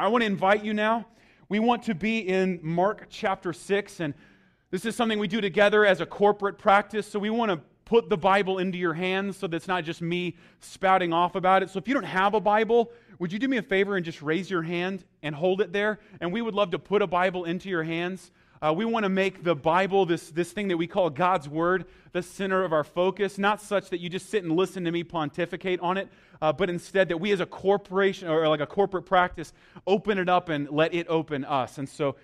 I want to invite you now. We want to be in Mark chapter 6, and this is something we do together as a corporate practice. So we want to put the Bible into your hands so that it's not just me spouting off about it. So if you don't have a Bible, would you do me a favor and just raise your hand and hold it there? And we would love to put a Bible into your hands. Uh, we want to make the Bible, this, this thing that we call God's Word, the center of our focus, not such that you just sit and listen to me pontificate on it, uh, but instead that we as a corporation or like a corporate practice open it up and let it open us. And so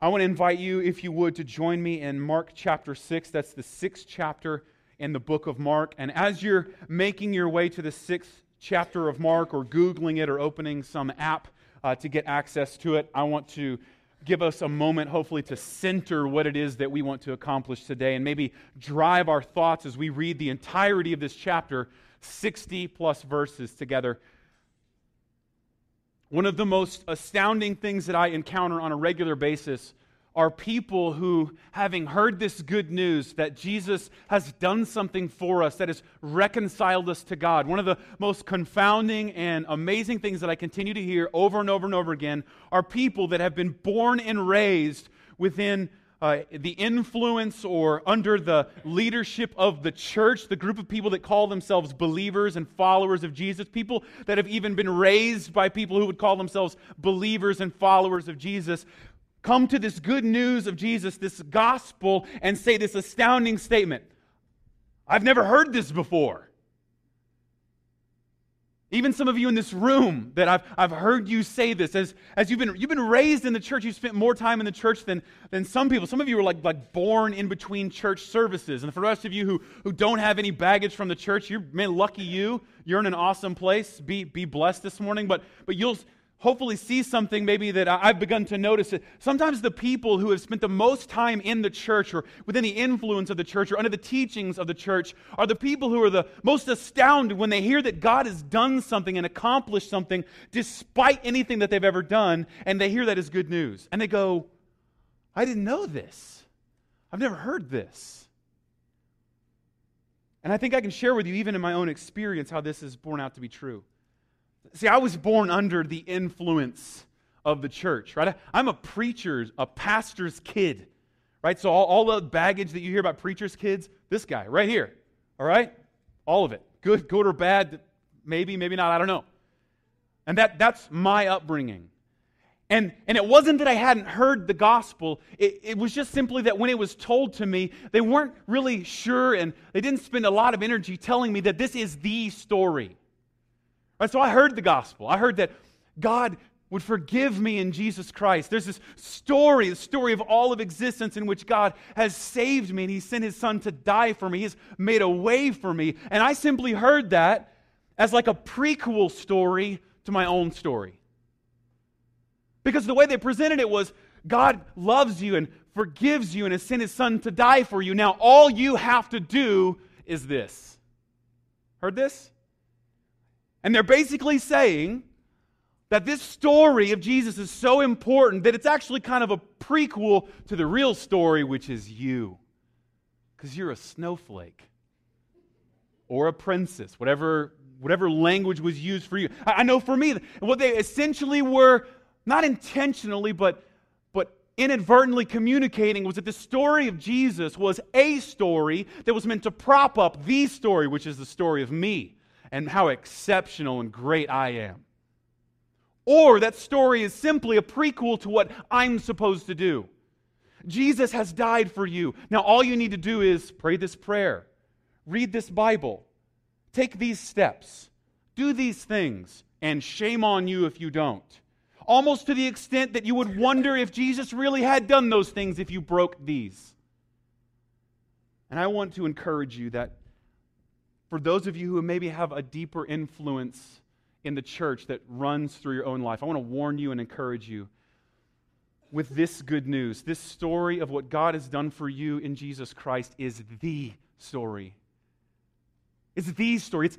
I want to invite you, if you would, to join me in Mark chapter 6. That's the sixth chapter in the book of Mark. And as you're making your way to the sixth chapter of Mark or Googling it or opening some app uh, to get access to it, I want to give us a moment, hopefully, to center what it is that we want to accomplish today and maybe drive our thoughts as we read the entirety of this chapter, 60 plus verses together. One of the most astounding things that I encounter on a regular basis are people who, having heard this good news that Jesus has done something for us, that has reconciled us to God, one of the most confounding and amazing things that I continue to hear over and over and over again are people that have been born and raised within uh, the influence or under the leadership of the church, the group of people that call themselves believers and followers of Jesus, people that have even been raised by people who would call themselves believers and followers of Jesus, come to this good news of Jesus, this gospel, and say this astounding statement I've never heard this before. Even some of you in this room that I've, I've heard you say this, as, as you've, been, you've been raised in the church, you've spent more time in the church than, than some people. Some of you are like, like born in between church services. And for the rest of you who, who don't have any baggage from the church, you're man, lucky you. You're in an awesome place. Be, be blessed this morning. But, but you'll, hopefully see something maybe that I've begun to notice. Sometimes the people who have spent the most time in the church or within the influence of the church or under the teachings of the church are the people who are the most astounded when they hear that God has done something and accomplished something despite anything that they've ever done, and they hear that as good news. And they go, I didn't know this. I've never heard this. And I think I can share with you, even in my own experience, how this is borne out to be true. See, I was born under the influence of the church, right? I'm a preacher's, a pastor's kid, right? So all, all the baggage that you hear about preachers' kids, this guy right here, all right? All of it. Good, good or bad, maybe, maybe not, I don't know. And that, that's my upbringing. And, and it wasn't that I hadn't heard the gospel. It, it was just simply that when it was told to me, they weren't really sure and they didn't spend a lot of energy telling me that this is the story. Right, so I heard the gospel. I heard that God would forgive me in Jesus Christ. There's this story, the story of all of existence in which God has saved me and He sent His Son to die for me. He has made a way for me. And I simply heard that as like a prequel story to my own story. Because the way they presented it was God loves you and forgives you and has sent His Son to die for you. Now all you have to do is this. Heard this? And they're basically saying that this story of Jesus is so important that it's actually kind of a prequel to the real story, which is you. Because you're a snowflake or a princess, whatever, whatever language was used for you. I, know for me, what they essentially were, not intentionally, but, but inadvertently communicating was that the story of Jesus was a story that was meant to prop up the story, which is the story of me and how exceptional and great I am. Or that story is simply a prequel to what I'm supposed to do. Jesus has died for you. Now, all you need to do is pray this prayer, read this Bible, take these steps, do these things, and shame on you if you don't. Almost to the extent that you would wonder if Jesus really had done those things if you broke these. And I want to encourage you that for those of you who maybe have a deeper influence in the church that runs through your own life, I want to warn you and encourage you with this good news. This story of what God has done for you in Jesus Christ is the story. It's the story. It's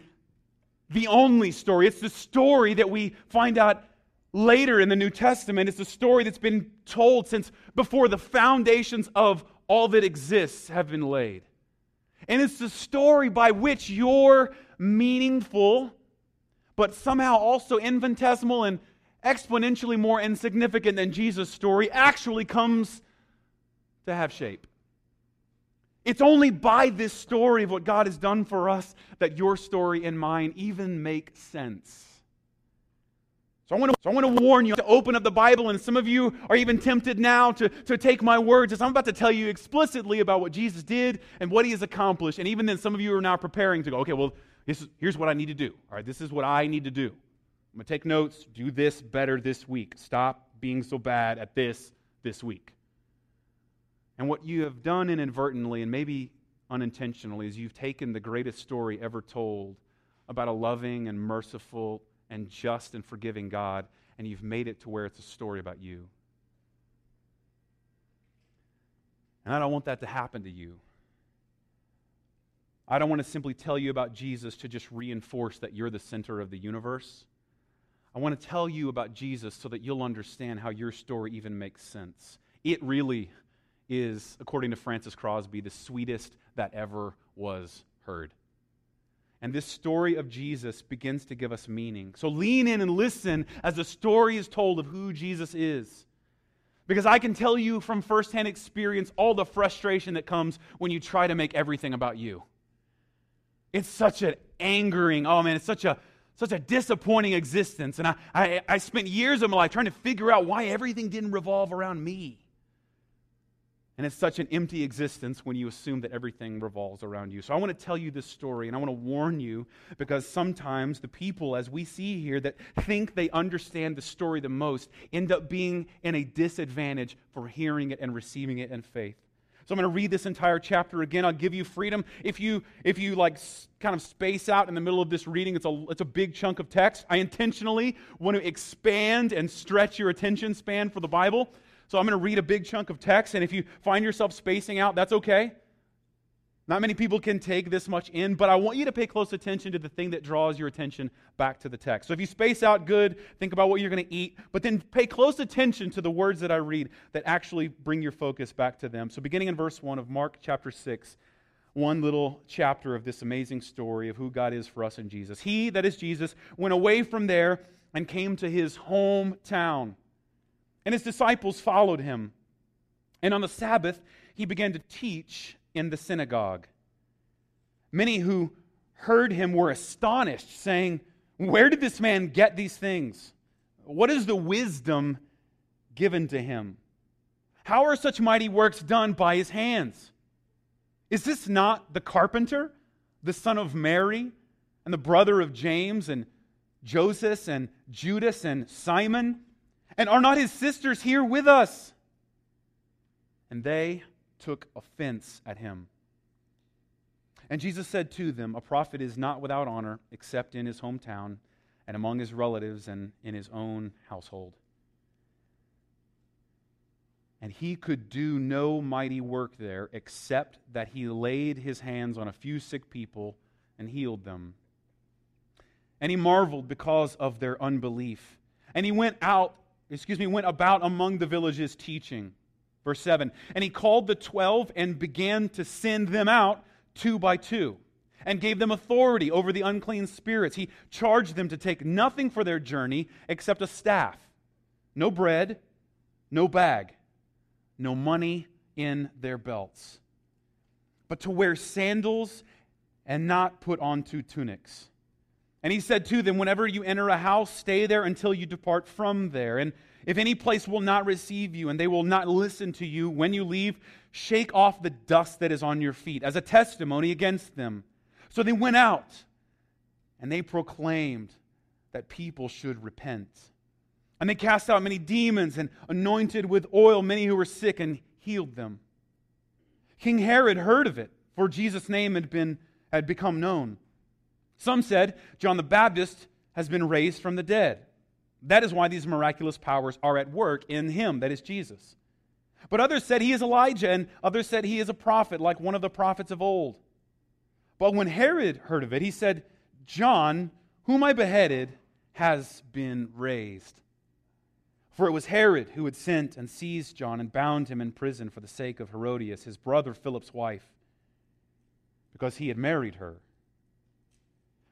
the only story. It's the story that we find out later in the New Testament. It's a story that's been told since before the foundations of all that exists have been laid. And it's the story by which your meaningful, but somehow also infinitesimal and, exponentially more insignificant than Jesus' story, actually comes to have shape. It's only by this story of what God has done for us that your story and mine even make sense. So I, want to, so I want to warn you to open up the Bible, and some of you are even tempted now to, to take my words as I'm about to tell you explicitly about what Jesus did and what he has accomplished. And even then, some of you are now preparing to go, okay, well, here's what I need to do. All right, this is what I need to do. I'm going to take notes, do this better this week. Stop being so bad at this this week. And what you have done inadvertently and maybe unintentionally is you've taken the greatest story ever told about a loving and merciful and just and forgiving God, and you've made it to where it's a story about you. And I don't want that to happen to you. I don't want to simply tell you about Jesus to just reinforce that you're the center of the universe. I want to tell you about Jesus so that you'll understand how your story even makes sense. It really is, according to Frances Crosby, the sweetest that ever was heard. And this story of Jesus begins to give us meaning. So lean in and listen as the story is told of who Jesus is. Because I can tell you from firsthand experience all the frustration that comes when you try to make everything about you. It's such an angering, oh man, it's such a such a disappointing existence. And I, I, I spent years of my life trying to figure out why everything didn't revolve around me. And it's such an empty existence when you assume that everything revolves around you. So I want to tell you this story, and I want to warn you because sometimes the people, as we see here, that think they understand the story the most end up being in a disadvantage for hearing it and receiving it in faith. So I'm going to read this entire chapter again. I'll give you freedom. If you if you like kind of space out in the middle of this reading, it's a it's a big chunk of text. I intentionally want to expand and stretch your attention span for the Bible. So I'm going to read a big chunk of text, and if you find yourself spacing out, that's okay. Not many people can take this much in, but I want you to pay close attention to the thing that draws your attention back to the text. So if you space out good, think about what you're going to eat, but then pay close attention to the words that I read that actually bring your focus back to them. So beginning in verse 1 of Mark chapter 6, one little chapter of this amazing story of who God is for us in Jesus. He, that is Jesus, went away from there and came to his hometown and his disciples followed him. And on the Sabbath, he began to teach in the synagogue. Many who heard him were astonished, saying, Where did this man get these things? What is the wisdom given to him? How are such mighty works done by his hands? Is this not the carpenter, the son of Mary, and the brother of James and Joseph and Judas and Simon? And are not his sisters here with us? And they took offense at him. And Jesus said to them, A prophet is not without honor except in his hometown and among his relatives and in his own household. And he could do no mighty work there except that he laid his hands on a few sick people and healed them. And he marveled because of their unbelief. And he went out excuse me, went about among the villages teaching. Verse 7 And he called the twelve and began to send them out two by two and gave them authority over the unclean spirits. He charged them to take nothing for their journey except a staff, no bread, no bag, no money in their belts, but to wear sandals and not put on two tunics. And he said to them, Whenever you enter a house, stay there until you depart from there. And if any place will not receive you and they will not listen to you, when you leave, shake off the dust that is on your feet as a testimony against them. So they went out and they proclaimed that people should repent. And they cast out many demons and anointed with oil many who were sick and healed them. King Herod heard of it, for Jesus' name had, been, had become known. Some said, John the Baptist has been raised from the dead. That is why these miraculous powers are at work in him, that is Jesus. But others said he is Elijah, and others said he is a prophet, like one of the prophets of old. But when Herod heard of it, he said, John, whom I beheaded, has been raised. For it was Herod who had sent and seized John and bound him in prison for the sake of Herodias, his brother Philip's wife, because he had married her.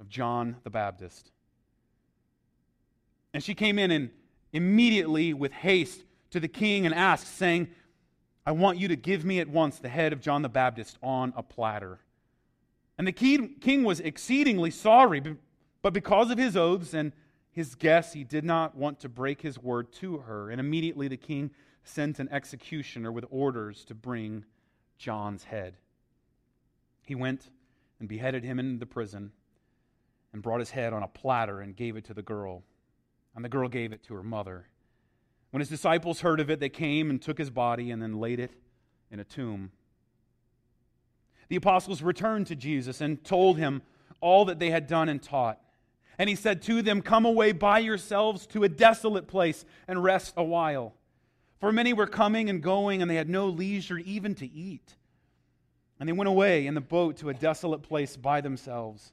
of John the Baptist. And she came in and immediately, with haste, to the king and asked, saying, I want you to give me at once the head of John the Baptist on a platter. And the king was exceedingly sorry, but because of his oaths and his guests, he did not want to break his word to her. And immediately the king sent an executioner with orders to bring John's head. He went and beheaded him in the prison and brought his head on a platter and gave it to the girl. And the girl gave it to her mother. When his disciples heard of it, they came and took his body and then laid it in a tomb. The apostles returned to Jesus and told him all that they had done and taught. And he said to them, Come away by yourselves to a desolate place and rest a while. For many were coming and going, and they had no leisure even to eat. And they went away in the boat to a desolate place by themselves.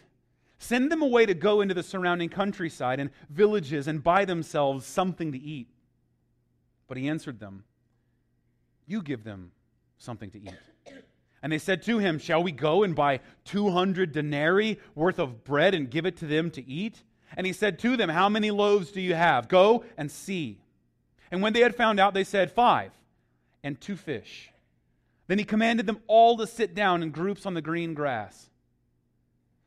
Send them away to go into the surrounding countryside and villages and buy themselves something to eat. But he answered them, You give them something to eat. And they said to him, Shall we go and buy 200 denarii worth of bread and give it to them to eat? And he said to them, How many loaves do you have? Go and see. And when they had found out, they said, Five and two fish. Then he commanded them all to sit down in groups on the green grass.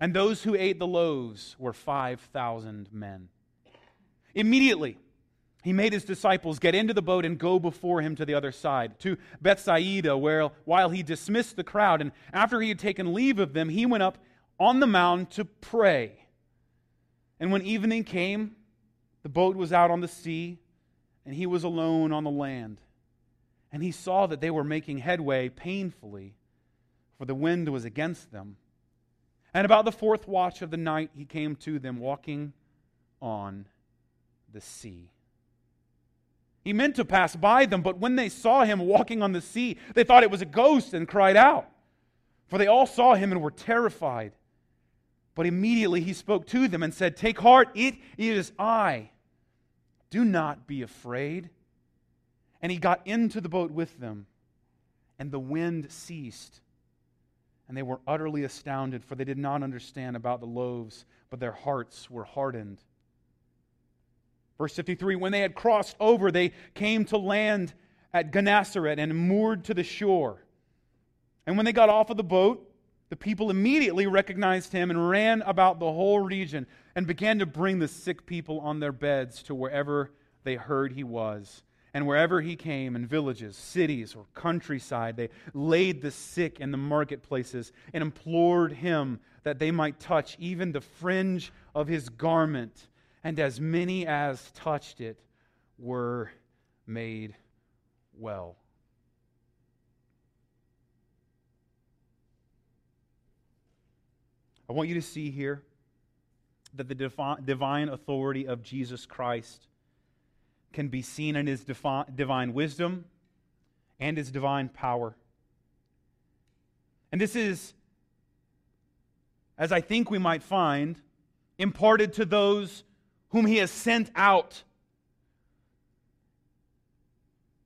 And those who ate the loaves were 5,000 men. Immediately, he made his disciples get into the boat and go before him to the other side, to Bethsaida, where while he dismissed the crowd, and after he had taken leave of them, he went up on the mountain to pray. And when evening came, the boat was out on the sea, and he was alone on the land. And he saw that they were making headway painfully, for the wind was against them. And about the fourth watch of the night, he came to them walking on the sea. He meant to pass by them, but when they saw him walking on the sea, they thought it was a ghost and cried out. For they all saw him and were terrified. But immediately he spoke to them and said, Take heart, it is I. Do not be afraid. And he got into the boat with them, and the wind ceased and they were utterly astounded, for they did not understand about the loaves, but their hearts were hardened. Verse 53 When they had crossed over, they came to land at Gennesaret and moored to the shore. And when they got off of the boat, the people immediately recognized him and ran about the whole region and began to bring the sick people on their beds to wherever they heard he was. And wherever he came, in villages, cities, or countryside, they laid the sick in the marketplaces and implored him that they might touch even the fringe of his garment. And as many as touched it were made well. I want you to see here that the divine authority of Jesus Christ can be seen in his divine wisdom and his divine power. And this is, as I think we might find, imparted to those whom he has sent out.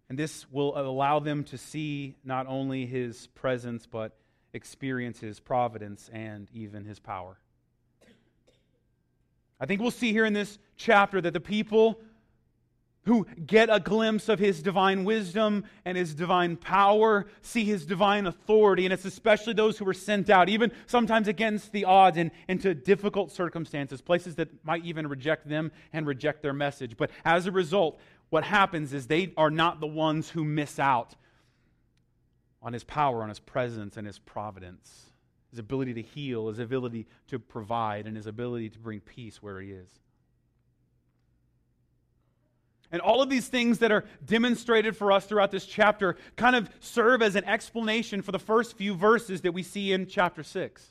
And this will allow them to see not only his presence, but experience his providence and even his power. I think we'll see here in this chapter that the people who get a glimpse of his divine wisdom and his divine power, see his divine authority. And it's especially those who were sent out, even sometimes against the odds and into difficult circumstances, places that might even reject them and reject their message. But as a result, what happens is they are not the ones who miss out on his power, on his presence, and his providence, his ability to heal, his ability to provide, and his ability to bring peace where he is. And all of these things that are demonstrated for us throughout this chapter kind of serve as an explanation for the first few verses that we see in chapter 6.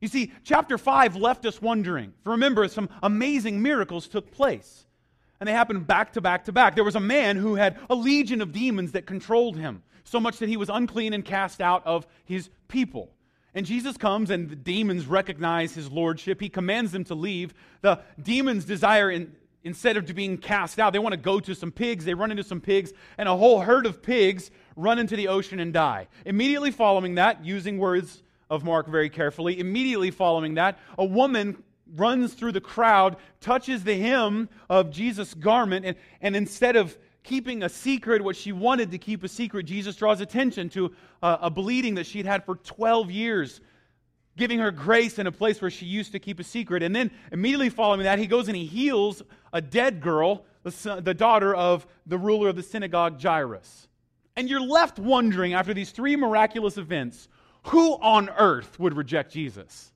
You see, chapter 5 left us wondering. Remember, some amazing miracles took place. And they happened back to back to back. There was a man who had a legion of demons that controlled him, so much that he was unclean and cast out of his people. And Jesus comes, and the demons recognize his lordship. He commands them to leave. The demons desire in, instead of being cast out, they want to go to some pigs. They run into some pigs, and a whole herd of pigs run into the ocean and die. Immediately following that, using words of Mark very carefully, immediately following that, a woman runs through the crowd, touches the hem of Jesus' garment, and, and instead of keeping a secret what she wanted to keep a secret, Jesus draws attention to a, a bleeding that she'd had for 12 years giving her grace in a place where she used to keep a secret. And then immediately following that, he goes and he heals a dead girl, the, son, the daughter of the ruler of the synagogue, Jairus. And you're left wondering after these three miraculous events who on earth would reject Jesus?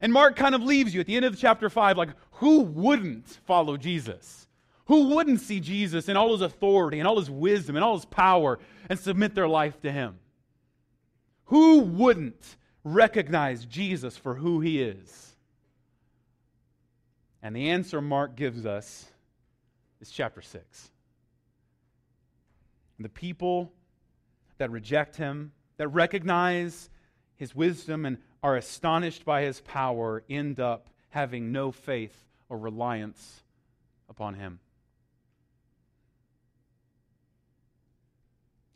And Mark kind of leaves you at the end of chapter 5 like, who wouldn't follow Jesus? Who wouldn't see Jesus in all his authority and all his wisdom and all his power and submit their life to him? Who wouldn't recognize Jesus for who he is? And the answer Mark gives us is chapter 6. The people that reject him, that recognize his wisdom and are astonished by his power, end up having no faith or reliance upon him.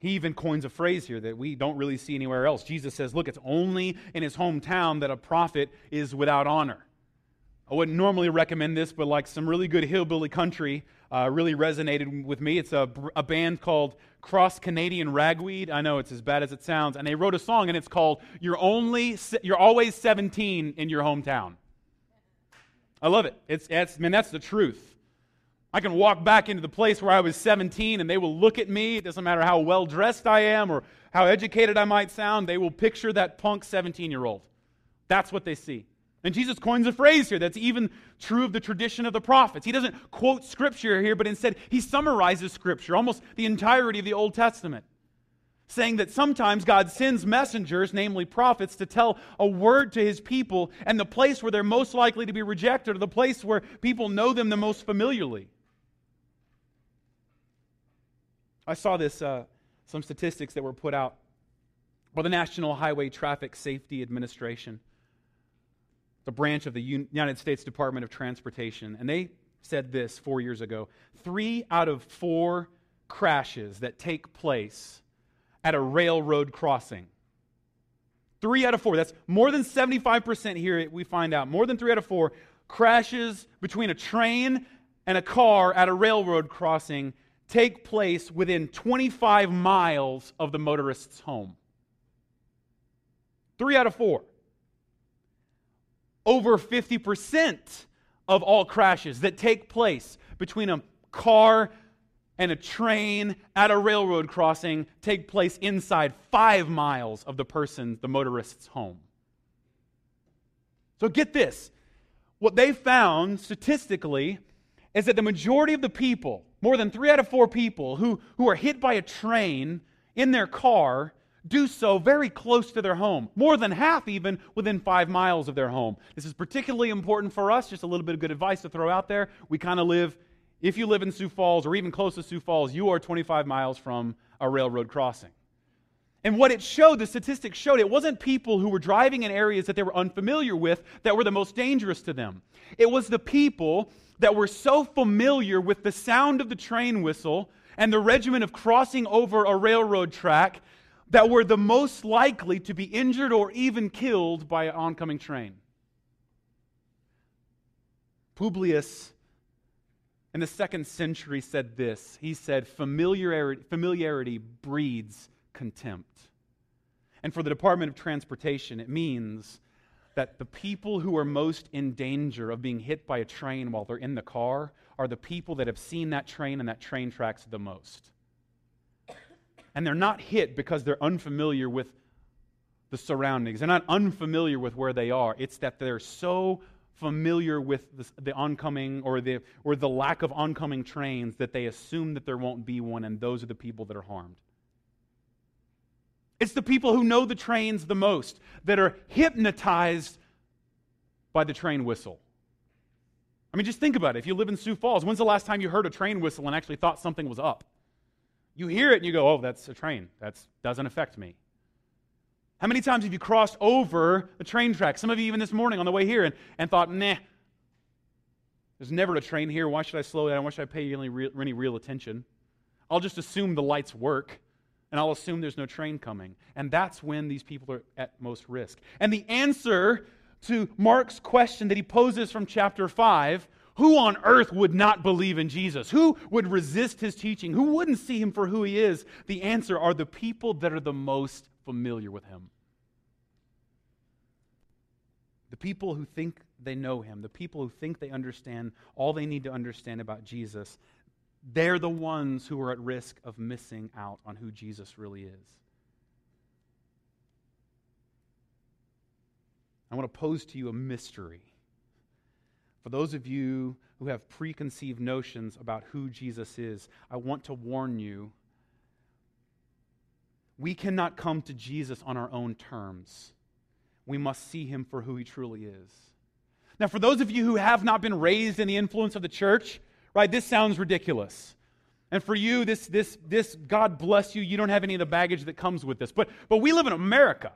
He even coins a phrase here that we don't really see anywhere else. Jesus says, Look, it's only in his hometown that a prophet is without honor. I wouldn't normally recommend this, but like some really good hillbilly country uh, really resonated with me. It's a, a band called Cross Canadian Ragweed. I know it's as bad as it sounds. And they wrote a song, and it's called You're, only, You're Always 17 in Your Hometown. I love it. It's, it's, man, that's the truth. I can walk back into the place where I was 17 and they will look at me. It doesn't matter how well dressed I am or how educated I might sound, they will picture that punk 17 year old. That's what they see. And Jesus coins a phrase here that's even true of the tradition of the prophets. He doesn't quote scripture here, but instead he summarizes scripture, almost the entirety of the Old Testament, saying that sometimes God sends messengers, namely prophets, to tell a word to his people, and the place where they're most likely to be rejected, or the place where people know them the most familiarly. I saw this, uh, some statistics that were put out by the National Highway Traffic Safety Administration, the branch of the United States Department of Transportation. And they said this four years ago three out of four crashes that take place at a railroad crossing. Three out of four. That's more than 75% here, we find out. More than three out of four crashes between a train and a car at a railroad crossing take place within 25 miles of the motorist's home. Three out of four. Over 50% of all crashes that take place between a car and a train at a railroad crossing take place inside five miles of the person, the motorist's home. So get this. What they found statistically is that the majority of the people more than three out of four people who, who are hit by a train in their car do so very close to their home, more than half even within five miles of their home. This is particularly important for us, just a little bit of good advice to throw out there. We kind of live, if you live in Sioux Falls or even close to Sioux Falls, you are 25 miles from a railroad crossing. And what it showed, the statistics showed, it wasn't people who were driving in areas that they were unfamiliar with that were the most dangerous to them. It was the people that were so familiar with the sound of the train whistle and the regimen of crossing over a railroad track that were the most likely to be injured or even killed by an oncoming train. Publius in the second century said this. He said, familiarity, familiarity breeds contempt. And for the Department of Transportation, it means that the people who are most in danger of being hit by a train while they're in the car are the people that have seen that train and that train tracks the most. And they're not hit because they're unfamiliar with the surroundings. They're not unfamiliar with where they are. It's that they're so familiar with the, the, oncoming or the, or the lack of oncoming trains that they assume that there won't be one, and those are the people that are harmed. It's the people who know the trains the most that are hypnotized by the train whistle. I mean, just think about it. If you live in Sioux Falls, when's the last time you heard a train whistle and actually thought something was up? You hear it and you go, oh, that's a train. That doesn't affect me. How many times have you crossed over the train track? Some of you even this morning on the way here and, and thought, nah, there's never a train here. Why should I slow down? Why should I pay any real, any real attention? I'll just assume the lights work and I'll assume there's no train coming. And that's when these people are at most risk. And the answer to Mark's question that he poses from chapter 5 who on earth would not believe in Jesus? Who would resist his teaching? Who wouldn't see him for who he is? The answer are the people that are the most familiar with him. The people who think they know him, the people who think they understand all they need to understand about Jesus, they're the ones who are at risk of missing out on who Jesus really is. I want to pose to you a mystery. For those of you who have preconceived notions about who Jesus is, I want to warn you we cannot come to Jesus on our own terms. We must see him for who he truly is. Now, for those of you who have not been raised in the influence of the church, right, this sounds ridiculous. And for you, this, this, this, God bless you, you don't have any of the baggage that comes with this. But, but we live in America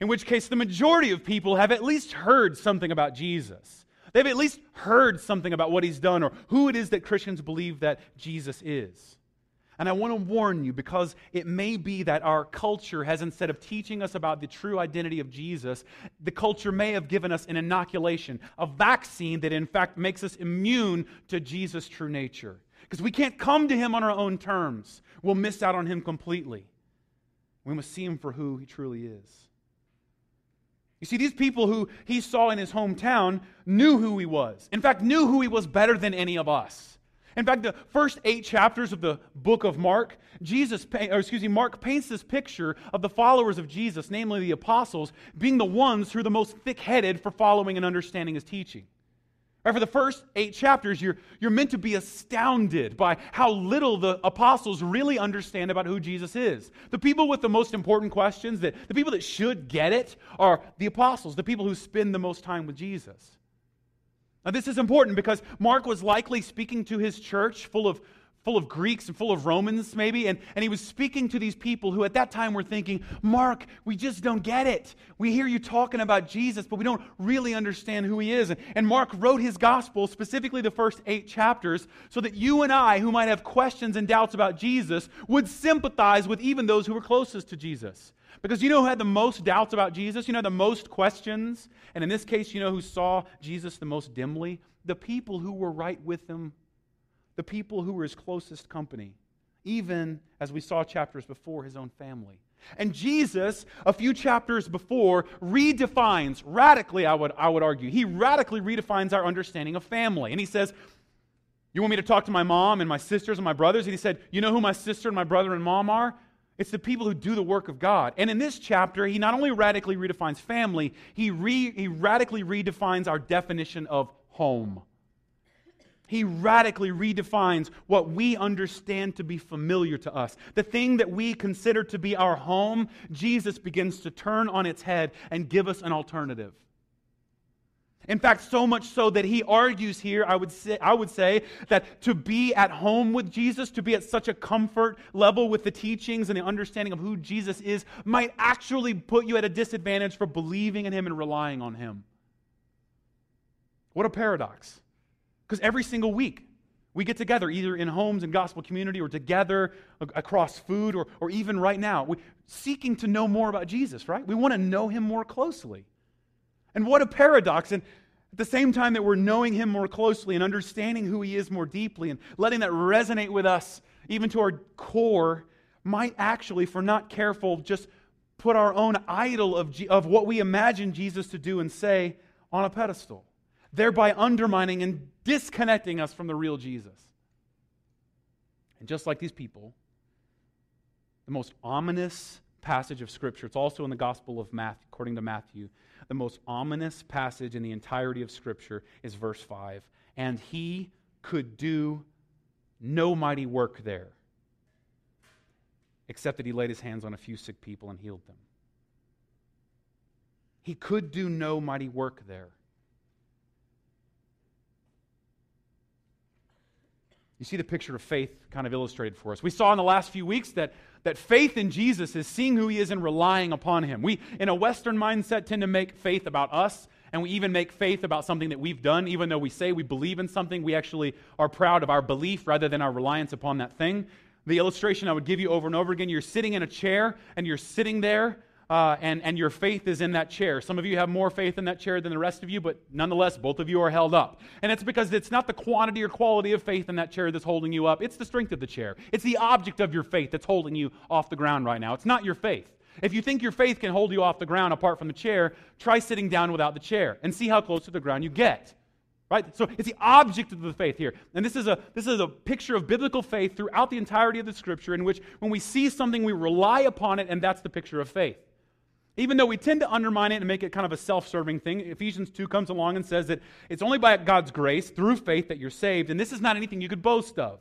in which case the majority of people have at least heard something about Jesus. They've at least heard something about what he's done or who it is that Christians believe that Jesus is. And I want to warn you because it may be that our culture has, instead of teaching us about the true identity of Jesus, the culture may have given us an inoculation, a vaccine that in fact makes us immune to Jesus' true nature. Because we can't come to him on our own terms, we'll miss out on him completely. We must see him for who he truly is. You see, these people who he saw in his hometown knew who he was. In fact, knew who he was better than any of us. In fact, the first eight chapters of the book of Mark, Jesus, or excuse me, Mark paints this picture of the followers of Jesus, namely the apostles, being the ones who are the most thick-headed for following and understanding his teaching. Right, for the first eight chapters, you're, you're meant to be astounded by how little the apostles really understand about who Jesus is. The people with the most important questions, that, the people that should get it, are the apostles, the people who spend the most time with Jesus. Now, this is important because Mark was likely speaking to his church full of full of Greeks and full of Romans, maybe. And, and he was speaking to these people who at that time were thinking, Mark, we just don't get it. We hear you talking about Jesus, but we don't really understand who he is. And, and Mark wrote his gospel, specifically the first eight chapters, so that you and I, who might have questions and doubts about Jesus, would sympathize with even those who were closest to Jesus. Because you know who had the most doubts about Jesus? You know the most questions? And in this case, you know who saw Jesus the most dimly? The people who were right with him the people who were his closest company, even as we saw chapters before, his own family. And Jesus, a few chapters before, redefines, radically, I would, I would argue, he radically redefines our understanding of family. And he says, You want me to talk to my mom and my sisters and my brothers? And he said, You know who my sister and my brother and mom are? It's the people who do the work of God. And in this chapter, he not only radically redefines family, he, re, he radically redefines our definition of home. He radically redefines what we understand to be familiar to us. The thing that we consider to be our home, Jesus begins to turn on its head and give us an alternative. In fact, so much so that he argues here, I would, say, I would say that to be at home with Jesus, to be at such a comfort level with the teachings and the understanding of who Jesus is, might actually put you at a disadvantage for believing in him and relying on him. What a paradox. Because every single week, we get together either in homes and gospel community or together across food or, or even right now, we, seeking to know more about Jesus, right? We want to know him more closely. And what a paradox. And at the same time that we're knowing him more closely and understanding who he is more deeply and letting that resonate with us even to our core, might actually, if we're not careful, just put our own idol of, G- of what we imagine Jesus to do and say on a pedestal thereby undermining and disconnecting us from the real Jesus. And just like these people, the most ominous passage of Scripture, it's also in the Gospel of Matthew, according to Matthew, the most ominous passage in the entirety of Scripture is verse 5. And he could do no mighty work there, except that he laid his hands on a few sick people and healed them. He could do no mighty work there. You see the picture of faith kind of illustrated for us. We saw in the last few weeks that, that faith in Jesus is seeing who he is and relying upon him. We, in a Western mindset, tend to make faith about us, and we even make faith about something that we've done. Even though we say we believe in something, we actually are proud of our belief rather than our reliance upon that thing. The illustration I would give you over and over again you're sitting in a chair, and you're sitting there uh, and, and your faith is in that chair. Some of you have more faith in that chair than the rest of you, but nonetheless, both of you are held up. And it's because it's not the quantity or quality of faith in that chair that's holding you up, it's the strength of the chair. It's the object of your faith that's holding you off the ground right now. It's not your faith. If you think your faith can hold you off the ground apart from the chair, try sitting down without the chair and see how close to the ground you get. Right? So it's the object of the faith here. And this is a this is a picture of biblical faith throughout the entirety of the scripture in which when we see something we rely upon it and that's the picture of faith. Even though we tend to undermine it and make it kind of a self serving thing, Ephesians 2 comes along and says that it's only by God's grace, through faith, that you're saved, and this is not anything you could boast of.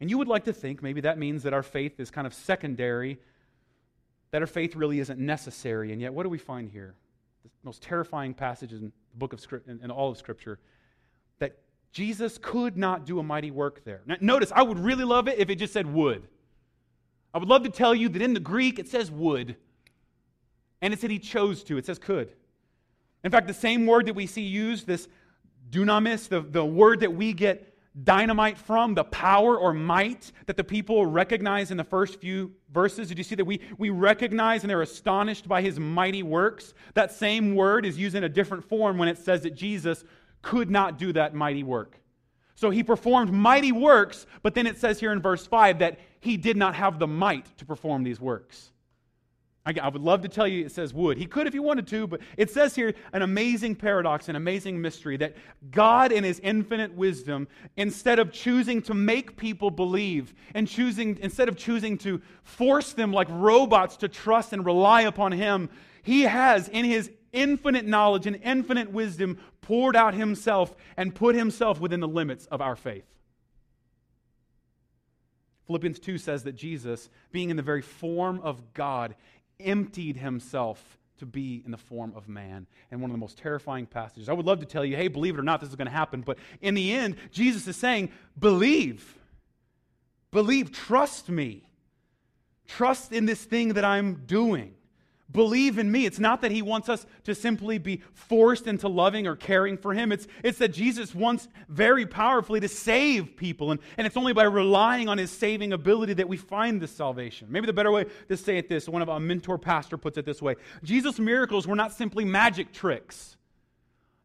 And you would like to think maybe that means that our faith is kind of secondary, that our faith really isn't necessary. And yet, what do we find here? The most terrifying passage in the book of Scripture, in all of Scripture, that Jesus could not do a mighty work there. Now, notice, I would really love it if it just said would. I would love to tell you that in the Greek it says would, and it said he chose to. It says could. In fact, the same word that we see used, this dunamis, the, the word that we get dynamite from, the power or might that the people recognize in the first few verses. Did you see that we, we recognize and they're astonished by his mighty works? That same word is used in a different form when it says that Jesus could not do that mighty work. So he performed mighty works, but then it says here in verse 5 that he did not have the might to perform these works. I, would love to tell you it says would. He could if he wanted to, but it says here an amazing paradox, an amazing mystery that God, in his infinite wisdom, instead of choosing to make people believe and choosing, instead of choosing to force them like robots to trust and rely upon him, he has, in his infinite knowledge and infinite wisdom, poured out himself and put himself within the limits of our faith. Philippians 2 says that Jesus, being in the very form of God, emptied himself to be in the form of man. And one of the most terrifying passages. I would love to tell you, hey, believe it or not, this is going to happen. But in the end, Jesus is saying, believe. Believe, trust me. Trust in this thing that I'm doing. Believe in me. It's not that he wants us to simply be forced into loving or caring for him. It's, it's that Jesus wants very powerfully to save people. And, and it's only by relying on his saving ability that we find this salvation. Maybe the better way to say it this one of our mentor pastor puts it this way Jesus' miracles were not simply magic tricks,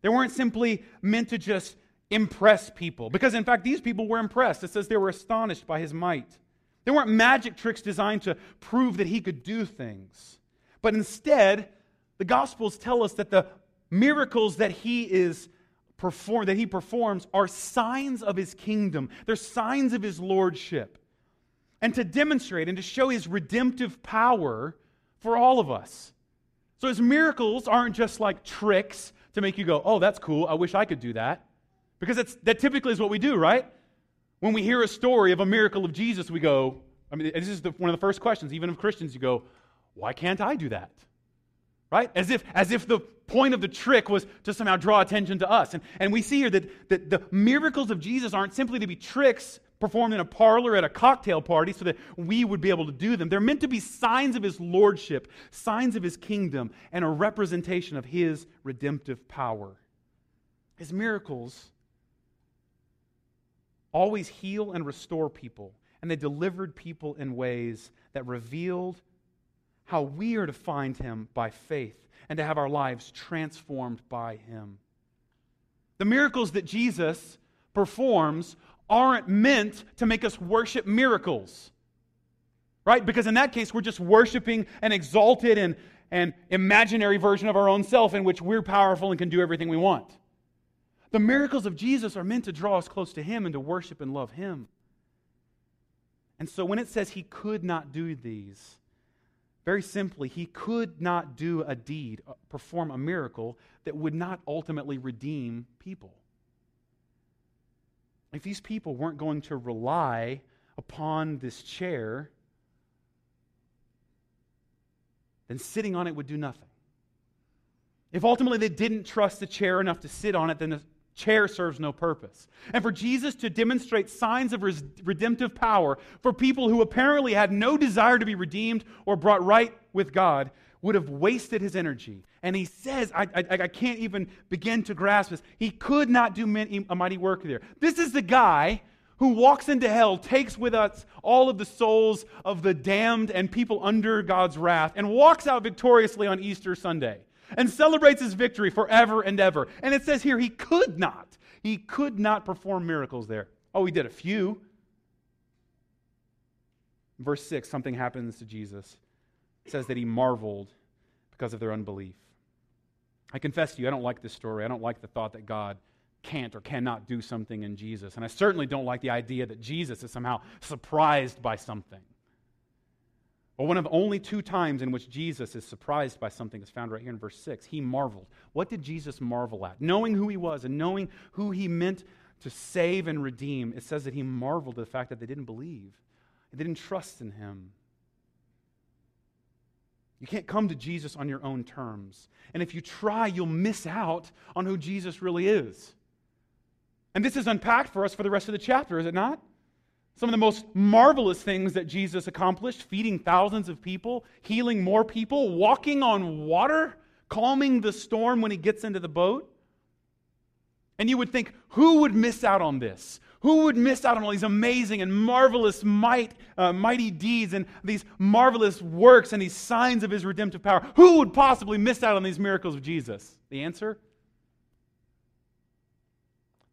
they weren't simply meant to just impress people. Because in fact, these people were impressed. It says they were astonished by his might. They weren't magic tricks designed to prove that he could do things. But instead, the Gospels tell us that the miracles that he is perform, that he performs are signs of his kingdom. They're signs of his lordship. And to demonstrate and to show his redemptive power for all of us. So his miracles aren't just like tricks to make you go, oh, that's cool. I wish I could do that. Because that's, that typically is what we do, right? When we hear a story of a miracle of Jesus, we go, I mean, this is the, one of the first questions, even of Christians, you go, why can't I do that? Right? As if, as if the point of the trick was to somehow draw attention to us. And, and we see here that, that the miracles of Jesus aren't simply to be tricks performed in a parlor at a cocktail party so that we would be able to do them. They're meant to be signs of his lordship, signs of his kingdom, and a representation of his redemptive power. His miracles always heal and restore people, and they delivered people in ways that revealed how we are to find him by faith and to have our lives transformed by him. The miracles that Jesus performs aren't meant to make us worship miracles. Right? Because in that case, we're just worshiping an exalted and, and imaginary version of our own self in which we're powerful and can do everything we want. The miracles of Jesus are meant to draw us close to Him and to worship and love Him. And so when it says He could not do these, very simply, He could not do a deed, uh, perform a miracle that would not ultimately redeem people if these people weren't going to rely upon this chair, then sitting on it would do nothing. If ultimately they didn't trust the chair enough to sit on it, then the chair serves no purpose. And for Jesus to demonstrate signs of redemptive power for people who apparently had no desire to be redeemed or brought right with God would have wasted his energy. And he says, I, I, I can't even begin to grasp this. He could not do many, a mighty work there. This is the guy who walks into hell, takes with us all of the souls of the damned and people under God's wrath, and walks out victoriously on Easter Sunday and celebrates his victory forever and ever. And it says here, he could not. He could not perform miracles there. Oh, he did a few. Verse 6, something happens to Jesus It says that he marveled because of their unbelief. I confess to you, I don't like this story. I don't like the thought that God can't or cannot do something in Jesus. And I certainly don't like the idea that Jesus is somehow surprised by something. Well, one of only two times in which Jesus is surprised by something is found right here in verse 6. He marveled. What did Jesus marvel at? Knowing who he was and knowing who he meant to save and redeem, it says that he marveled at the fact that they didn't believe, they didn't trust in him. You can't come to Jesus on your own terms. And if you try, you'll miss out on who Jesus really is. And this is unpacked for us for the rest of the chapter, is it not? Some of the most marvelous things that Jesus accomplished feeding thousands of people, healing more people, walking on water, calming the storm when he gets into the boat. And you would think, who would miss out on this? Who would miss out on all these amazing and marvelous might, uh, mighty deeds and these marvelous works and these signs of his redemptive power? Who would possibly miss out on these miracles of Jesus? The answer?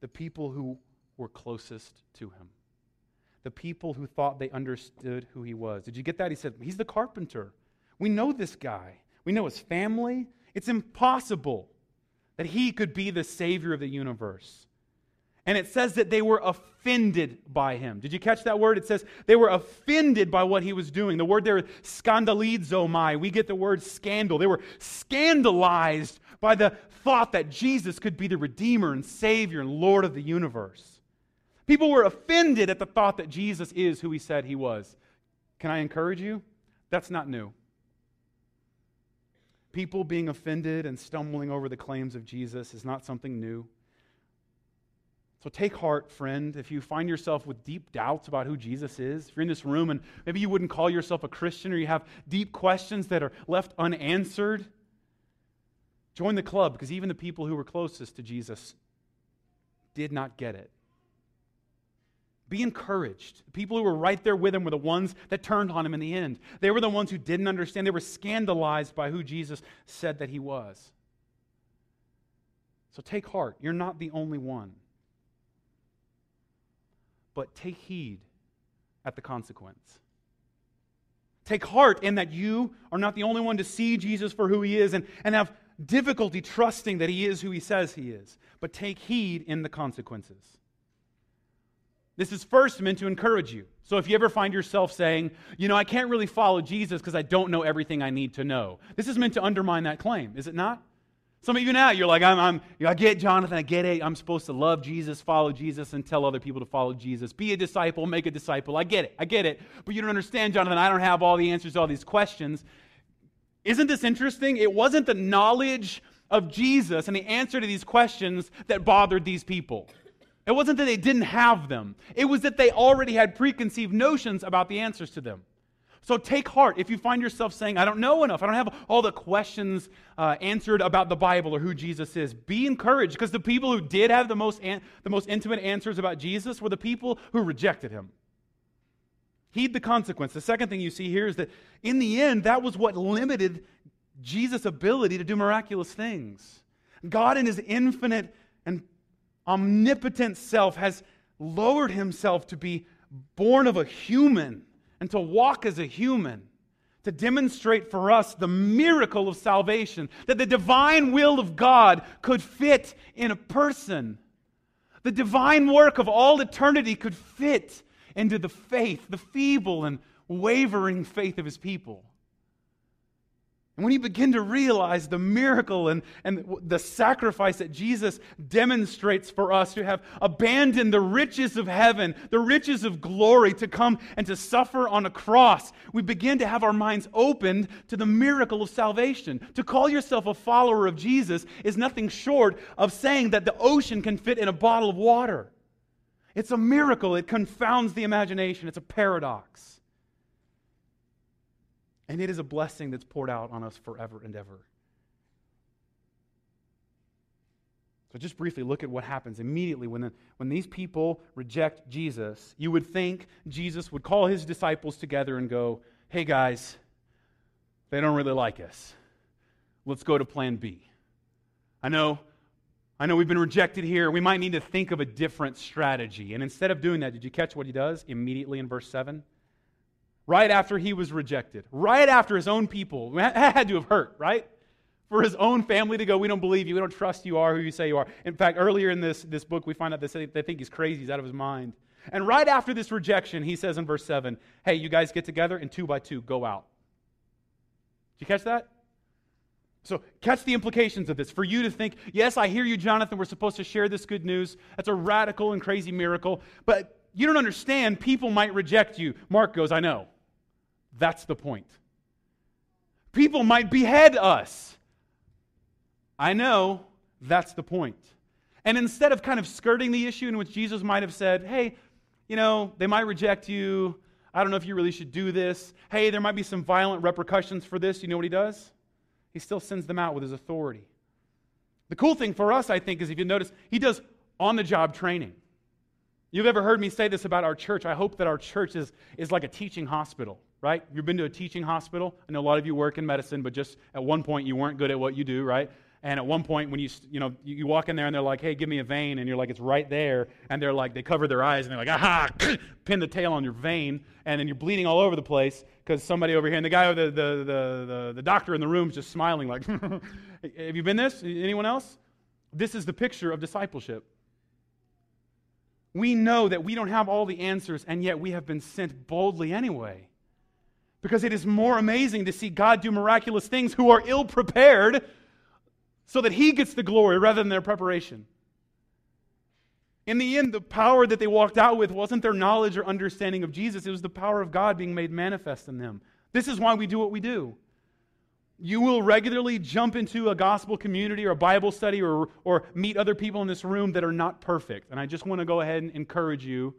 The people who were closest to him. The people who thought they understood who he was. Did you get that? He said, He's the carpenter. We know this guy. We know his family. It's impossible that he could be the Savior of the universe. And it says that they were offended by him. Did you catch that word? It says they were offended by what he was doing. The word there is scandalizomai. We get the word scandal. They were scandalized by the thought that Jesus could be the Redeemer and Savior and Lord of the universe. People were offended at the thought that Jesus is who he said he was. Can I encourage you? That's not new. People being offended and stumbling over the claims of Jesus is not something new. So take heart, friend, if you find yourself with deep doubts about who Jesus is. If you're in this room and maybe you wouldn't call yourself a Christian or you have deep questions that are left unanswered, join the club because even the people who were closest to Jesus did not get it. Be encouraged. The people who were right there with him were the ones that turned on him in the end. They were the ones who didn't understand. They were scandalized by who Jesus said that he was. So take heart. You're not the only one but take heed at the consequence. Take heart in that you are not the only one to see Jesus for who he is and, and have difficulty trusting that he is who he says he is, but take heed in the consequences. This is first meant to encourage you. So if you ever find yourself saying, you know, I can't really follow Jesus because I don't know everything I need to know, this is meant to undermine that claim, is it not? Some of you now, you're like, I'm, I'm, I get Jonathan, I get it. I'm supposed to love Jesus, follow Jesus, and tell other people to follow Jesus. Be a disciple, make a disciple. I get it, I get it. But you don't understand, Jonathan. I don't have all the answers to all these questions. Isn't this interesting? It wasn't the knowledge of Jesus and the answer to these questions that bothered these people. It wasn't that they didn't have them, it was that they already had preconceived notions about the answers to them. So take heart if you find yourself saying, I don't know enough, I don't have all the questions uh, answered about the Bible or who Jesus is. Be encouraged because the people who did have the most, an- the most intimate answers about Jesus were the people who rejected him. Heed the consequence. The second thing you see here is that in the end, that was what limited Jesus' ability to do miraculous things. God, in his infinite and omnipotent self, has lowered himself to be born of a human and to walk as a human, to demonstrate for us the miracle of salvation, that the divine will of God could fit in a person. The divine work of all eternity could fit into the faith, the feeble and wavering faith of his people. And when you begin to realize the miracle and, and the sacrifice that Jesus demonstrates for us to have abandoned the riches of heaven, the riches of glory, to come and to suffer on a cross, we begin to have our minds opened to the miracle of salvation. To call yourself a follower of Jesus is nothing short of saying that the ocean can fit in a bottle of water. It's a miracle, it confounds the imagination, it's a paradox. And it is a blessing that's poured out on us forever and ever. So, just briefly look at what happens immediately when, the, when these people reject Jesus. You would think Jesus would call his disciples together and go, Hey guys, they don't really like us. Let's go to plan B. I know, I know we've been rejected here. We might need to think of a different strategy. And instead of doing that, did you catch what he does immediately in verse 7? Right after he was rejected, right after his own people. That had to have hurt, right? For his own family to go, we don't believe you, we don't trust you are who you say you are. In fact, earlier in this, this book, we find out they, they think he's crazy, he's out of his mind. And right after this rejection, he says in verse 7, hey, you guys get together and two by two go out. Did you catch that? So, catch the implications of this. For you to think, yes, I hear you, Jonathan, we're supposed to share this good news. That's a radical and crazy miracle. But you don't understand. People might reject you. Mark goes, I know. That's the point. People might behead us. I know that's the point. And instead of kind of skirting the issue in which Jesus might have said, hey, you know, they might reject you. I don't know if you really should do this. Hey, there might be some violent repercussions for this. You know what he does? He still sends them out with his authority. The cool thing for us, I think, is if you notice, he does on the job training. You've ever heard me say this about our church. I hope that our church is, is like a teaching hospital right? You've been to a teaching hospital. I know a lot of you work in medicine, but just at one point you weren't good at what you do, right? And at one point, when you, you know, you walk in there and they're like, hey, give me a vein. And you're like, it's right there. And they're like, they cover their eyes and they're like, aha, pin the tail on your vein. And then you're bleeding all over the place because somebody over here, and the guy, the, the, the, the, the doctor in the room is just smiling like, have you been this? Anyone else? This is the picture of discipleship. We know that we don't have all the answers, and yet we have been sent boldly anyway. Because it is more amazing to see God do miraculous things who are ill prepared so that He gets the glory rather than their preparation. In the end, the power that they walked out with wasn't their knowledge or understanding of Jesus, it was the power of God being made manifest in them. This is why we do what we do. You will regularly jump into a gospel community or a Bible study or, or meet other people in this room that are not perfect. And I just want to go ahead and encourage you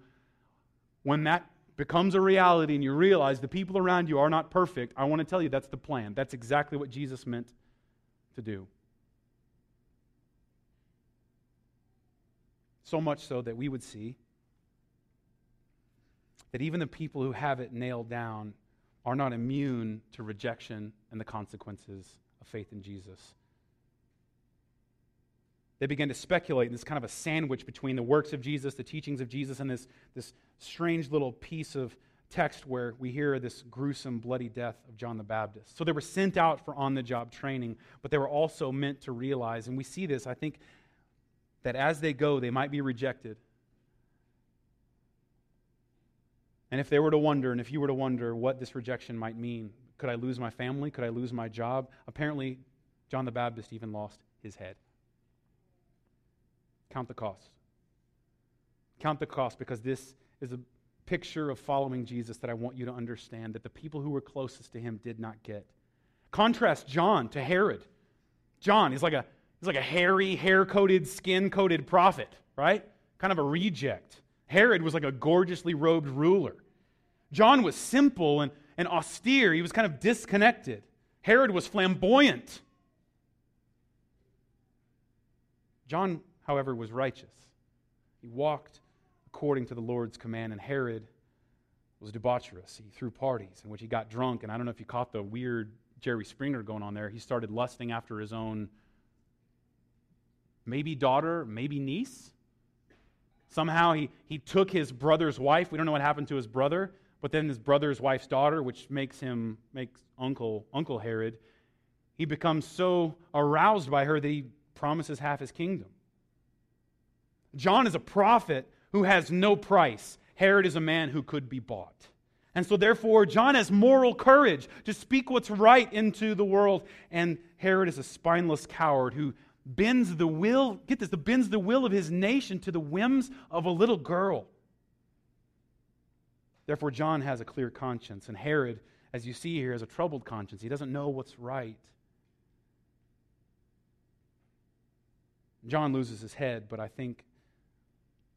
when that becomes a reality and you realize the people around you are not perfect, I want to tell you that's the plan. That's exactly what Jesus meant to do. So much so that we would see that even the people who have it nailed down are not immune to rejection and the consequences of faith in Jesus. They begin to speculate in this kind of a sandwich between the works of Jesus, the teachings of Jesus, and this, this strange little piece of text where we hear this gruesome, bloody death of John the Baptist. So they were sent out for on the job training, but they were also meant to realize, and we see this, I think, that as they go, they might be rejected. And if they were to wonder, and if you were to wonder what this rejection might mean, could I lose my family? Could I lose my job? Apparently, John the Baptist even lost his head. Count the cost. Count the cost because this is a picture of following Jesus that I want you to understand that the people who were closest to him did not get. Contrast John to Herod. John is like a he's like a hairy, hair-coated, skin-coated prophet, right? Kind of a reject. Herod was like a gorgeously robed ruler. John was simple and, and austere. He was kind of disconnected. Herod was flamboyant. John, however, was righteous. He walked according to the Lord's command, and Herod was debaucherous. He threw parties in which he got drunk, and I don't know if you caught the weird Jerry Springer going on there. He started lusting after his own maybe daughter, maybe niece. Somehow he, he took his brother's wife. We don't know what happened to his brother, but then his brother's wife's daughter, which makes him makes Uncle Uncle Herod, he becomes so aroused by her that he promises half his kingdom. John is a prophet who has no price. Herod is a man who could be bought. And so, therefore, John has moral courage to speak what's right into the world. And Herod is a spineless coward who bends the will, get this, bends the will of his nation to the whims of a little girl. Therefore, John has a clear conscience, and Herod, as you see here, has a troubled conscience. He doesn't know what's right. John loses his head, but I think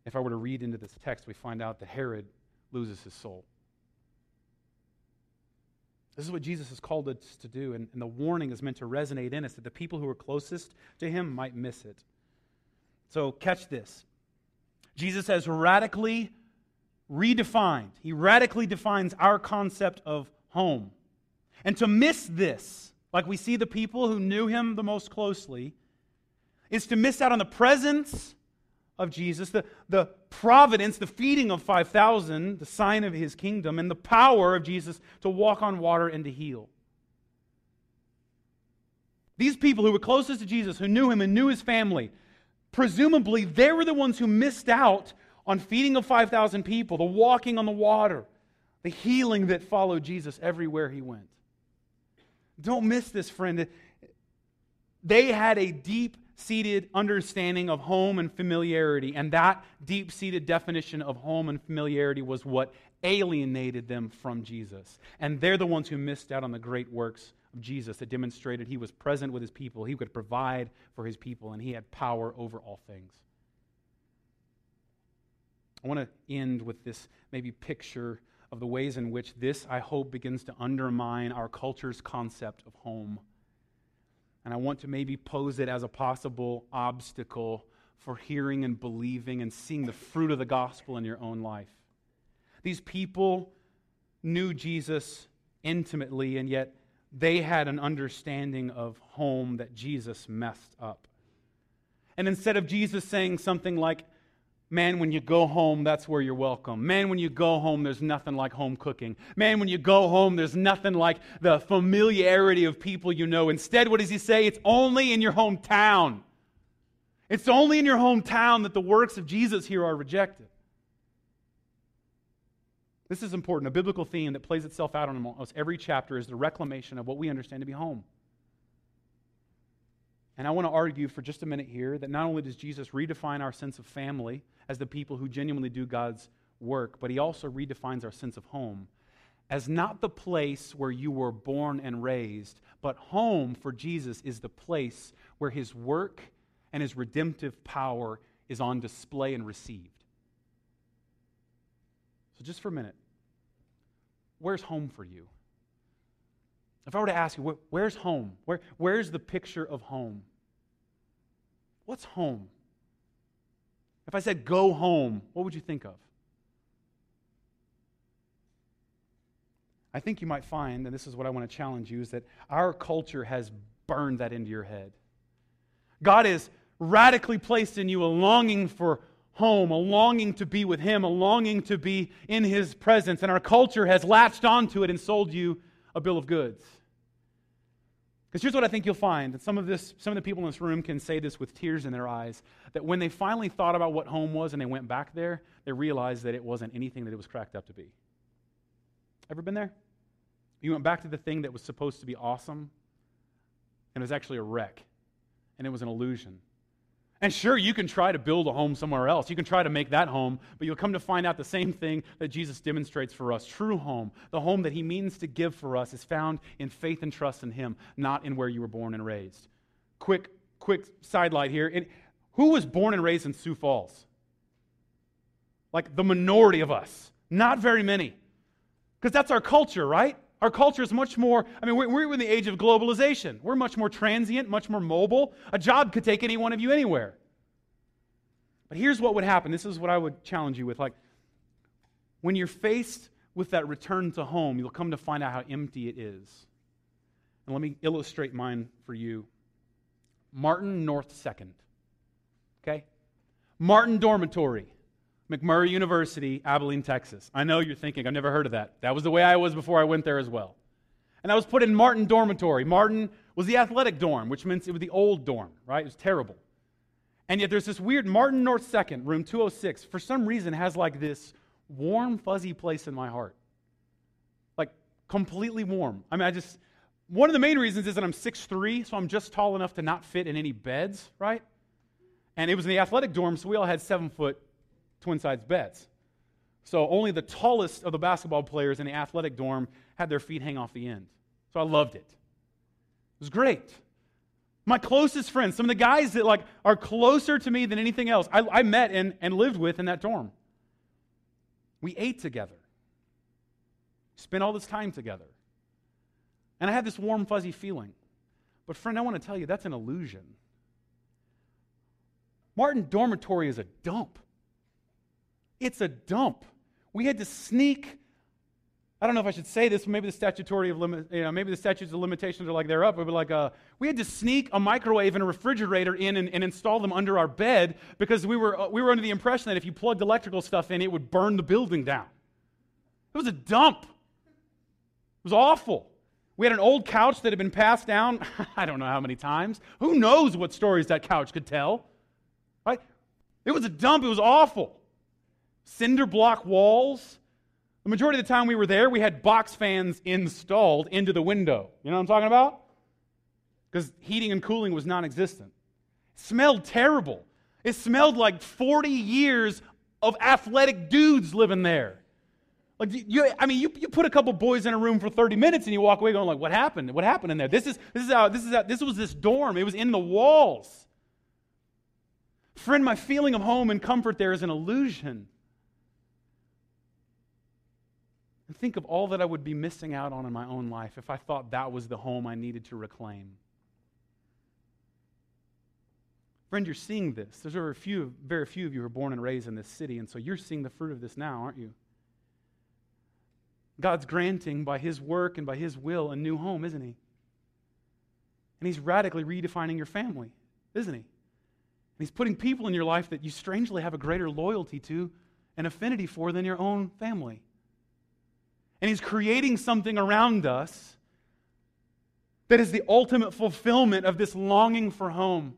if I were to read into this text, we find out that Herod loses his soul. This is what Jesus has called us to do, and, and, the warning is meant to resonate in us that the people who are closest to him might miss it. So, catch this. Jesus has radically redefined, he radically defines our concept of home. And to miss this, like we see the people who knew him the most closely, is to miss out on the presence of Jesus, the, the providence, the feeding of 5,000, the sign of his kingdom, and the power of Jesus to walk on water and to heal. These people who were closest to Jesus, who knew him and knew his family, presumably they were the ones who missed out on feeding of 5,000 people, the walking on the water, the healing that followed Jesus everywhere he went. Don't miss this, friend. They had a deep seated understanding of home and familiarity. And that deep seated definition of home and familiarity was what alienated them from Jesus. And they're the ones who missed out on the great works of Jesus that demonstrated he was present with his people, he could provide for his people, and he had power over all things. I want to end with this maybe picture of the ways in which this, I hope, begins to undermine our culture's concept of home and I want to maybe pose it as a possible obstacle for hearing and believing and seeing the fruit of the gospel in your own life. These people knew Jesus intimately, and yet they had an understanding of home that Jesus messed up. And instead of Jesus saying something like, Man, when you go home, that's where you're welcome. Man, when you go home, there's nothing like home cooking. Man, when you go home, there's nothing like the familiarity of people you know. Instead, what does he say? It's only in your hometown. It's only in your hometown that the works of Jesus here are rejected. This is important. A biblical theme that plays itself out in almost every chapter is the reclamation of what we understand to be home. And I want to argue for just a minute here that not only does Jesus redefine our sense of family as the people who genuinely do God's work, but he also redefines our sense of home as not the place where you were born and raised, but home for Jesus is the place where his work and his redemptive power is on display and received. So, just for a minute, where's home for you? If I were to ask you, where's home? Where, where's the picture of home? What's home? If I said go home, what would you think of? I think you might find, and this is what I want to challenge you, is that our culture has burned that into your head. God has radically placed in you a longing for home, a longing to be with Him, a longing to be in His presence, and our culture has latched onto it and sold you a bill of goods. Because here's what I think you'll find and some of this, some of the people in this room can say this with tears in their eyes, that when they finally thought about what home was and they went back there, they realized that it wasn't anything that it was cracked up to be. Ever been there? You went back to the thing that was supposed to be awesome, and it was actually a wreck. and it was an illusion. And sure, you can try to build a home somewhere else. You can try to make that home, but you'll come to find out the same thing that Jesus demonstrates for us. True home, the home that he means to give for us, is found in faith and trust in him, not in where you were born and raised. Quick, quick sidelight here. who was born and raised in Sioux Falls? Like the minority of us. Not very many. Because that's our culture, right? Our culture is much more, I mean, we're, we're in the age of globalization. We're much more transient, much more mobile. A job could take any one of you anywhere. But here's what would happen. This is what I would challenge you with. Like, when you're faced with that return to home, you'll come to find out how empty it is. And let me illustrate mine for you. Martin North Second. Okay? Martin Dormitory. McMurry University, Abilene, Texas. I know you're thinking, I've never heard of that. That was the way I was before I went there as well. And I was put in Martin Dormitory. Martin was the athletic dorm, which means it was the old dorm, right? It was terrible. And yet there's this weird Martin North 2nd, room 206, for some reason has like this warm, fuzzy place in my heart. Like completely warm. I mean, I just, one of the main reasons is that I'm 6'3, so I'm just tall enough to not fit in any beds, right? And it was in the athletic dorm, so we all had seven foot twin Sides beds. So only the tallest of the basketball players in the athletic dorm had their feet hang off the end. So I loved it. It was great. My closest friends, some of the guys that like are closer to me than anything else, I, I met and, and lived with in that dorm. We ate together, spent all this time together. And I had this warm, fuzzy feeling. But, friend, I want to tell you that's an illusion. Martin Dormitory is a dump. It's a dump. We had to sneak. I don't know if I should say this. Maybe the statutory of limit, you know, maybe the statutes of limitations are like they're up. But like, uh, we had to sneak a microwave and a refrigerator in and, and, install them under our bed because we were uh, we were under the impression that if you plugged electrical stuff in, it would burn the building down. It was a dump. It was awful. We had an old couch that had been passed down. I don't know how many times. Who knows what stories that couch could tell? Right? It was a dump. It was awful cinder block walls. The majority of the time we were there, we had box fans installed into the window. You know what I'm talking about? Because heating and cooling was non existent. Smelled terrible. It smelled like 40 years of athletic dudes living there. Like you, I mean, you, you put a couple boys in a room for 30 minutes and you walk away going like, "What happened? What happened in there? This is this is how this is how, this was this dorm. It was in the walls." Friend, my feeling of home and comfort there is an illusion. And think of all that I would be missing out on in my own life if I thought that was the home I needed to reclaim. Friend, you're seeing this. There's very few, very few of you who are born and raised in this city, and so you're seeing the fruit of this now, aren't you? God's granting by His work and by His will a new home, isn't He? And He's radically redefining your family, isn't He? And He's putting people in your life that you strangely have a greater loyalty to and affinity for than your own family. And He's creating something around us that is the ultimate fulfillment of this longing for home.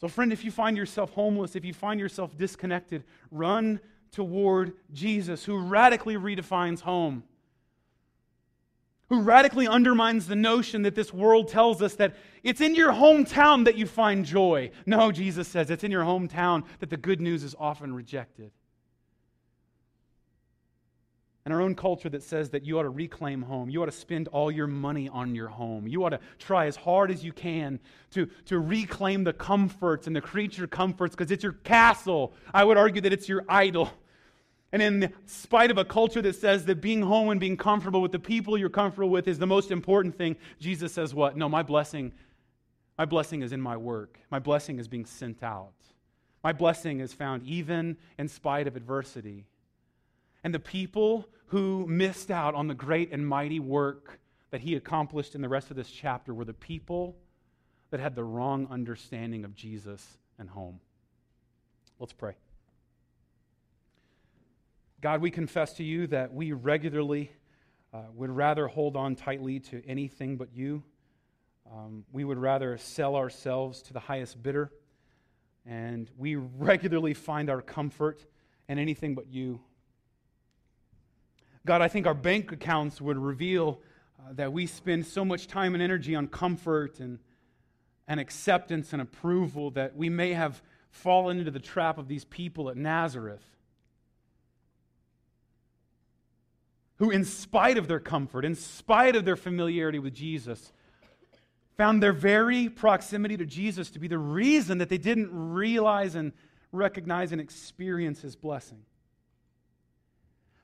So, friend, if you find yourself homeless, if you find yourself disconnected, run toward Jesus, who radically redefines home, who radically undermines the notion that this world tells us that it's in your hometown that you find joy. No, Jesus says it's in your hometown that the good news is often rejected and our own culture that says that you ought to reclaim home. You ought to spend all your money on your home. You ought to try as hard as you can to, to reclaim the comforts and the creature comforts because it's your castle. I would argue that it's your idol. And in spite of a culture that says that being home and being comfortable with the people you're comfortable with is the most important thing, Jesus says what? No, my blessing, my blessing is in my work. My blessing is being sent out. My blessing is found even in spite of adversity. And the people who missed out on the great and mighty work that he accomplished in the rest of this chapter were the people that had the wrong understanding of Jesus and home. Let's pray. God, we confess to you that we regularly uh, would rather hold on tightly to anything but you. Um, we would rather sell ourselves to the highest bidder. And we regularly find our comfort in anything but you. God, I think our bank accounts would reveal uh, that we spend so much time and energy on comfort and and acceptance and approval that we may have fallen into the trap of these people at Nazareth. Who, in spite of their comfort, in spite of their familiarity with Jesus, found their very proximity to Jesus to be the reason that they didn't realize and recognize and experience his blessing.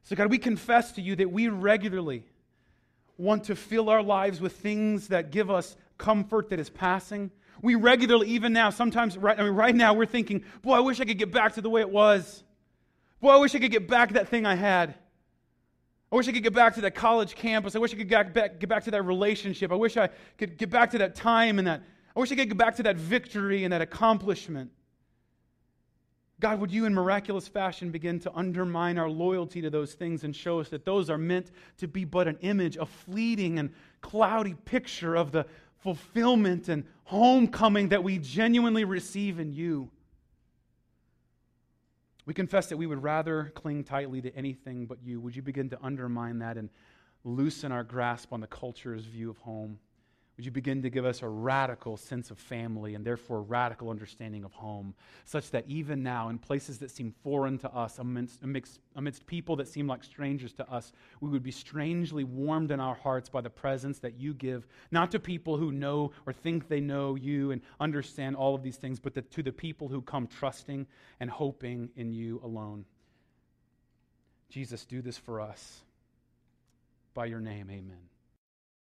So, God, we confess to you that we regularly want to fill our lives with things that give us comfort that is passing. We regularly, even now, sometimes right, I mean, right now, we're thinking, boy, I wish I could get back to the way it was. Boy, I wish I could get back to that thing I had. I wish I could get back to that college campus. I wish I could get back, get back to that relationship. I wish I could get back to that time and that. I wish I could get back to that victory and that accomplishment. God, would you in miraculous fashion begin to undermine our loyalty to those things and show us that those are meant to be but an image, a fleeting and cloudy picture of the fulfillment and homecoming that we genuinely receive in you? We confess that we would rather cling tightly to anything but you. Would you begin to undermine that and loosen our grasp on the culture's view of home? Would you begin to give us a radical sense of family and therefore a radical understanding of home, such that even now, in places that seem foreign to us, amidst, amidst, amidst, people that seem like strangers to us, we would be strangely warmed in our hearts by the presence that you give, not to people who know or think they know you and understand all of these things, but the, to the people who come trusting and hoping in you alone. Jesus, do this for us. By your name, amen.